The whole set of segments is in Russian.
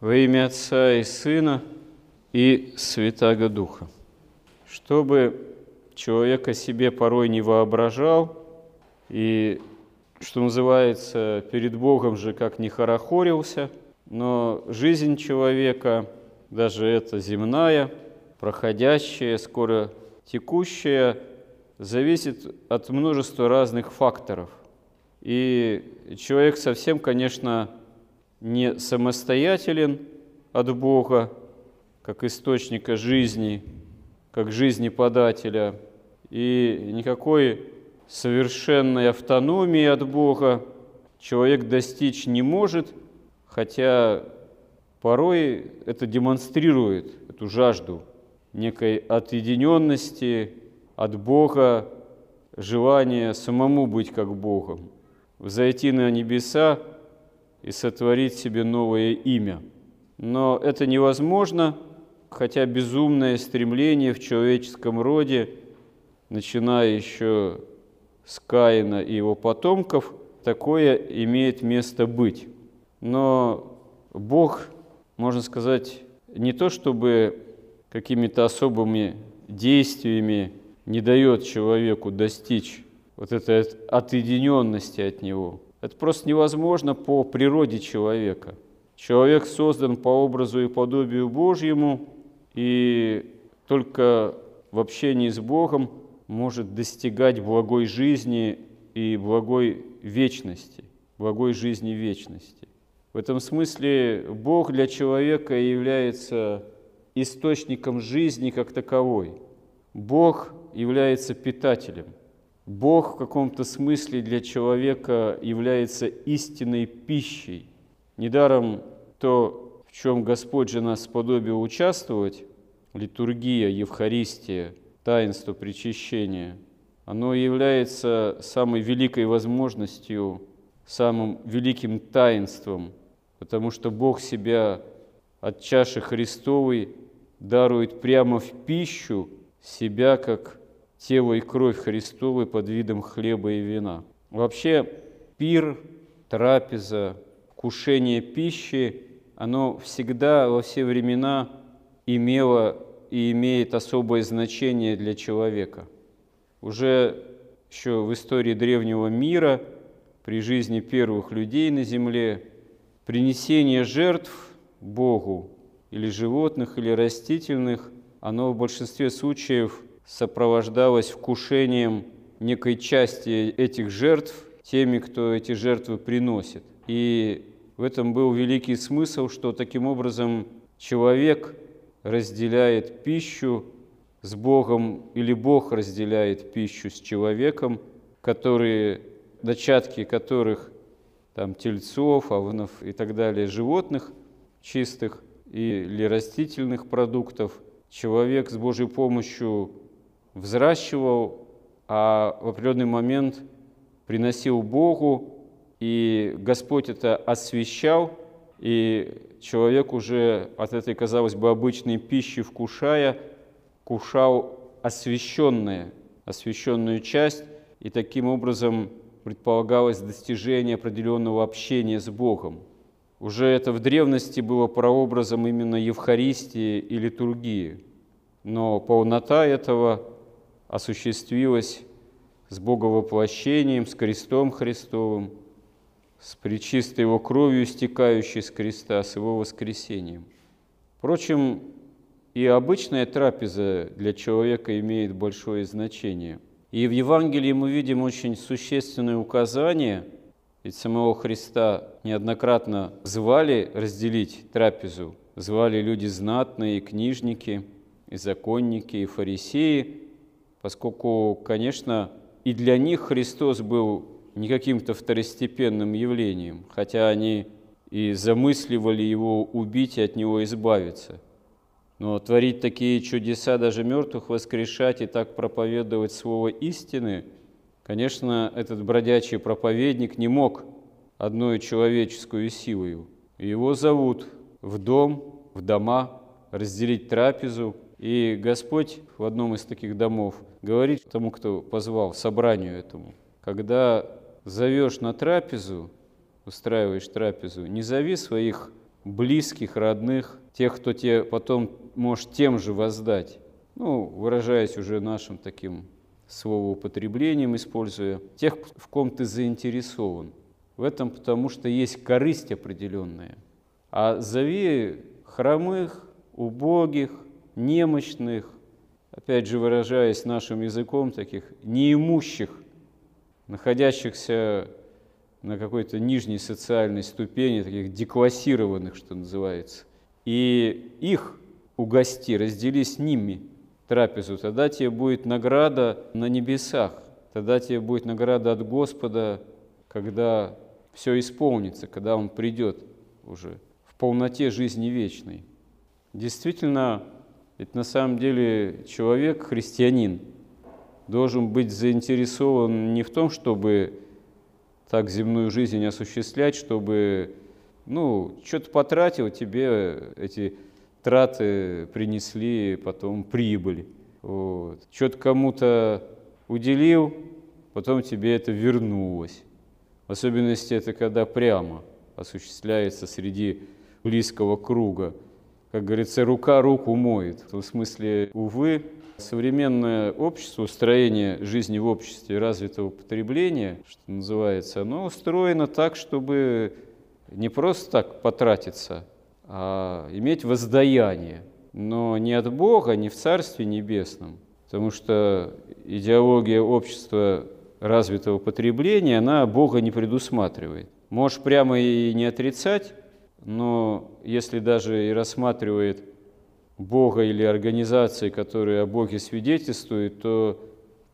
Во имя Отца и Сына и Святаго Духа. Чтобы человек о себе порой не воображал и, что называется, перед Богом же как не хорохорился, но жизнь человека, даже эта земная, проходящая, скоро текущая, зависит от множества разных факторов. И человек совсем, конечно, не самостоятелен от Бога, как источника жизни, как жизни подателя, и никакой совершенной автономии от Бога человек достичь не может, хотя порой это демонстрирует эту жажду некой отъединенности от Бога, желание самому быть как Богом, взойти на небеса и сотворить себе новое имя. Но это невозможно, хотя безумное стремление в человеческом роде, начиная еще с Каина и его потомков, такое имеет место быть. Но Бог, можно сказать, не то чтобы какими-то особыми действиями не дает человеку достичь вот этой отъединенности от Него – это просто невозможно по природе человека. Человек создан по образу и подобию Божьему, и только в общении с Богом может достигать благой жизни и благой вечности, благой жизни вечности. В этом смысле Бог для человека является источником жизни как таковой. Бог является питателем – Бог в каком-то смысле для человека является истинной пищей. Недаром то, в чем Господь же нас сподобил участвовать, литургия, Евхаристия, таинство причащения, оно является самой великой возможностью, самым великим таинством, потому что Бог себя от чаши Христовой дарует прямо в пищу себя как тело и кровь Христовы под видом хлеба и вина. Вообще пир, трапеза, кушение пищи, оно всегда во все времена имело и имеет особое значение для человека. Уже еще в истории древнего мира, при жизни первых людей на земле, принесение жертв Богу или животных, или растительных, оно в большинстве случаев – сопровождалось вкушением некой части этих жертв теми, кто эти жертвы приносит. И в этом был великий смысл, что таким образом человек разделяет пищу с Богом, или Бог разделяет пищу с человеком, которые, начатки которых там тельцов, овнов и так далее, животных чистых или растительных продуктов, человек с Божьей помощью взращивал, а в определенный момент приносил Богу, и Господь это освещал, и человек уже от этой, казалось бы, обычной пищи вкушая, кушал освященное, освященную часть, и таким образом предполагалось достижение определенного общения с Богом. Уже это в древности было прообразом именно Евхаристии и литургии. Но полнота этого осуществилось с Боговоплощением, с крестом Христовым, с причистой Его кровью, стекающей с креста, с Его воскресением. Впрочем, и обычная трапеза для человека имеет большое значение. И в Евангелии мы видим очень существенное указание, ведь самого Христа неоднократно звали разделить трапезу, звали люди знатные, и книжники, и законники, и фарисеи – поскольку, конечно, и для них Христос был не каким-то второстепенным явлением, хотя они и замысливали его убить и от него избавиться. Но творить такие чудеса, даже мертвых воскрешать и так проповедовать слово истины, конечно, этот бродячий проповедник не мог одной человеческую силою. Его зовут в дом, в дома, разделить трапезу – и Господь в одном из таких домов говорит тому, кто позвал, собранию этому, когда зовешь на трапезу, устраиваешь трапезу, не зови своих близких, родных, тех, кто тебе потом может тем же воздать. Ну, выражаясь уже нашим таким словоупотреблением, используя, тех, в ком ты заинтересован. В этом потому что есть корысть определенная. А зови хромых, убогих, немощных, опять же выражаясь нашим языком, таких неимущих, находящихся на какой-то нижней социальной ступени, таких деклассированных, что называется, и их угости, раздели с ними трапезу, тогда тебе будет награда на небесах, тогда тебе будет награда от Господа, когда все исполнится, когда Он придет уже в полноте жизни вечной. Действительно, ведь на самом деле человек, христианин, должен быть заинтересован не в том, чтобы так земную жизнь осуществлять, чтобы, ну, что-то потратил, тебе эти траты принесли потом прибыль. Вот. Что-то кому-то уделил, потом тебе это вернулось. В особенности это когда прямо осуществляется среди близкого круга. Как говорится, рука руку моет. В смысле, увы, современное общество, устроение жизни в обществе развитого потребления, что называется, оно устроено так, чтобы не просто так потратиться, а иметь воздаяние, но не от Бога, не в Царстве Небесном, потому что идеология общества развитого потребления, она Бога не предусматривает. Можешь прямо и не отрицать, но если даже и рассматривает Бога или организации, которые о Боге свидетельствуют, то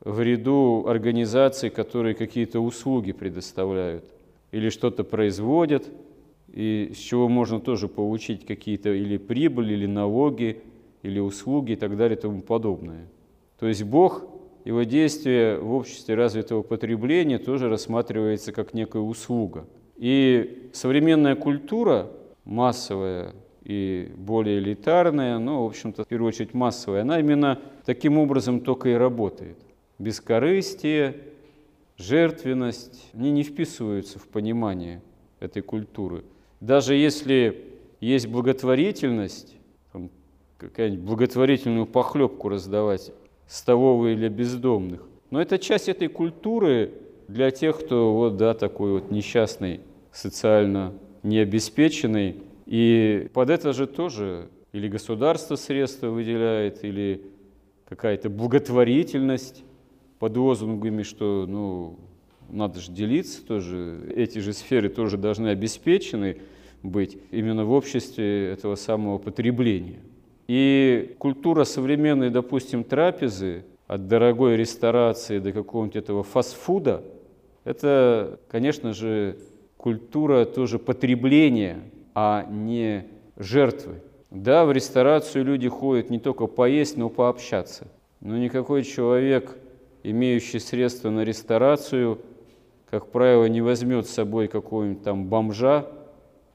в ряду организаций, которые какие-то услуги предоставляют или что-то производят, и с чего можно тоже получить какие-то или прибыль, или налоги, или услуги и так далее и тому подобное. То есть Бог, его действие в обществе развитого потребления тоже рассматривается как некая услуга. И современная культура массовая, и более элитарная, но, в общем-то, в первую очередь массовая, она именно таким образом только и работает. Бескорыстие, жертвенность, они не вписываются в понимание этой культуры. Даже если есть благотворительность, какая-нибудь благотворительную похлебку раздавать столовые для бездомных, но это часть этой культуры для тех, кто вот, да, такой вот несчастный, социально необеспеченный, и под это же тоже или государство средства выделяет, или какая-то благотворительность под лозунгами, что ну, надо же делиться тоже, эти же сферы тоже должны обеспечены быть именно в обществе этого самого потребления. И культура современной, допустим, трапезы, от дорогой ресторации до какого-нибудь этого фастфуда, это, конечно же, культура тоже потребления, а не жертвы. Да, в ресторацию люди ходят не только поесть, но и пообщаться. Но никакой человек, имеющий средства на ресторацию, как правило, не возьмет с собой какого-нибудь там бомжа,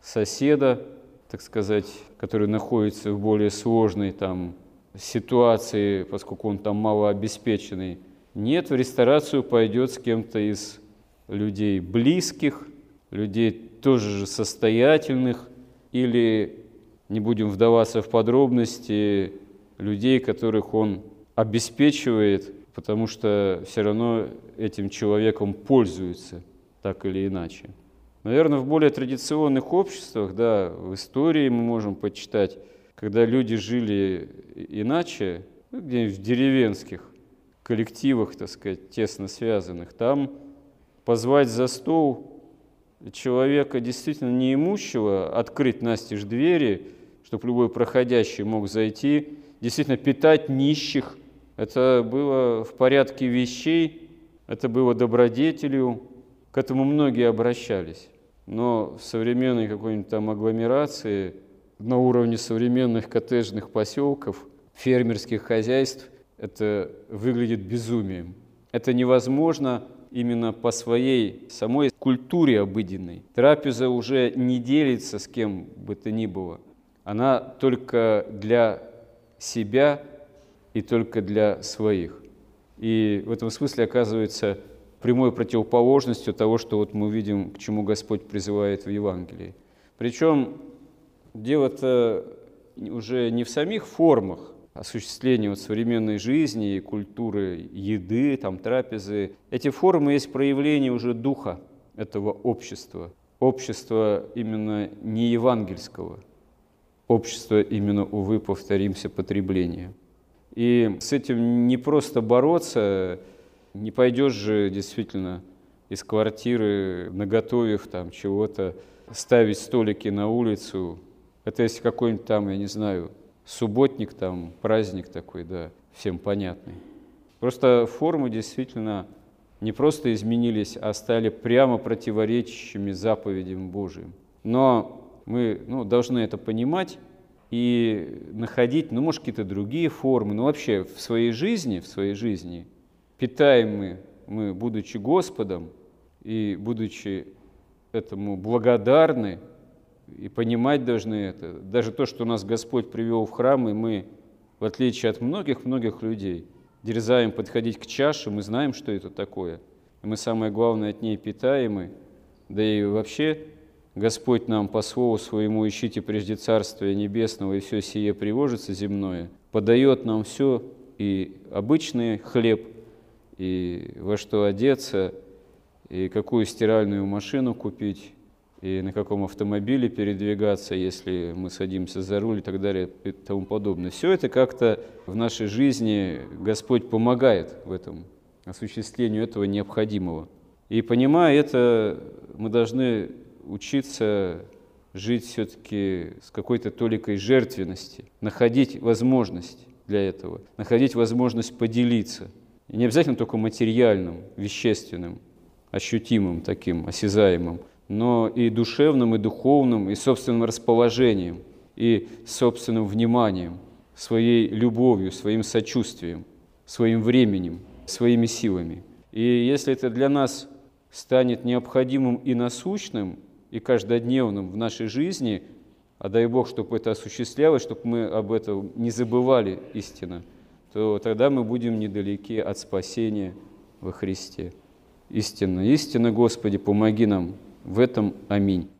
соседа, так сказать, который находится в более сложной там ситуации, поскольку он там малообеспеченный. Нет, в ресторацию пойдет с кем-то из людей близких, людей тоже же состоятельных, или, не будем вдаваться в подробности, людей, которых он обеспечивает, потому что все равно этим человеком пользуются так или иначе. Наверное, в более традиционных обществах, да, в истории мы можем почитать, когда люди жили иначе, ну, где-нибудь в деревенских коллективах, так сказать, тесно связанных, там позвать за стол человека действительно неимущего открыть настежь двери, чтобы любой проходящий мог зайти, действительно питать нищих. Это было в порядке вещей, это было добродетелью, к этому многие обращались. Но в современной какой-нибудь там агломерации, на уровне современных коттеджных поселков, фермерских хозяйств, это выглядит безумием. Это невозможно именно по своей самой культуре обыденной. Трапеза уже не делится с кем бы то ни было. Она только для себя и только для своих. И в этом смысле оказывается прямой противоположностью того, что вот мы видим, к чему Господь призывает в Евангелии. Причем дело-то уже не в самих формах осуществления вот современной жизни и культуры еды, там, трапезы. Эти формы есть проявление уже духа этого общества. Общества именно не евангельского, общества именно, увы, повторимся, потребления. И с этим не просто бороться, не пойдешь же действительно из квартиры, наготовив там чего-то, ставить столики на улицу. Это если какой-нибудь там, я не знаю, субботник там, праздник такой, да, всем понятный. Просто формы действительно не просто изменились, а стали прямо противоречащими заповедям Божьим. Но мы ну, должны это понимать и находить, ну, может, какие-то другие формы, но вообще в своей жизни, в своей жизни питаем мы, мы, будучи Господом и будучи этому благодарны, и понимать должны это. Даже то, что нас Господь привел в храм, и мы, в отличие от многих-многих людей, дерзаем подходить к чаше, мы знаем, что это такое. Мы, самое главное, от ней питаемы. Да и вообще Господь нам по слову своему «Ищите прежде Царствия Небесного, и все сие привожится земное», подает нам все, и обычный хлеб, и во что одеться, и какую стиральную машину купить, и на каком автомобиле передвигаться, если мы садимся за руль и так далее и тому подобное. Все это как-то в нашей жизни Господь помогает в этом, осуществлению этого необходимого. И понимая это, мы должны учиться жить все-таки с какой-то толикой жертвенности, находить возможность для этого, находить возможность поделиться. И не обязательно только материальным, вещественным, ощутимым таким, осязаемым, но и душевным, и духовным, и собственным расположением, и собственным вниманием, своей любовью, своим сочувствием, своим временем, своими силами. И если это для нас станет необходимым и насущным, и каждодневным в нашей жизни, а дай Бог, чтобы это осуществлялось, чтобы мы об этом не забывали истинно, то тогда мы будем недалеки от спасения во Христе. Истинно, истинно, Господи, помоги нам в этом. Аминь.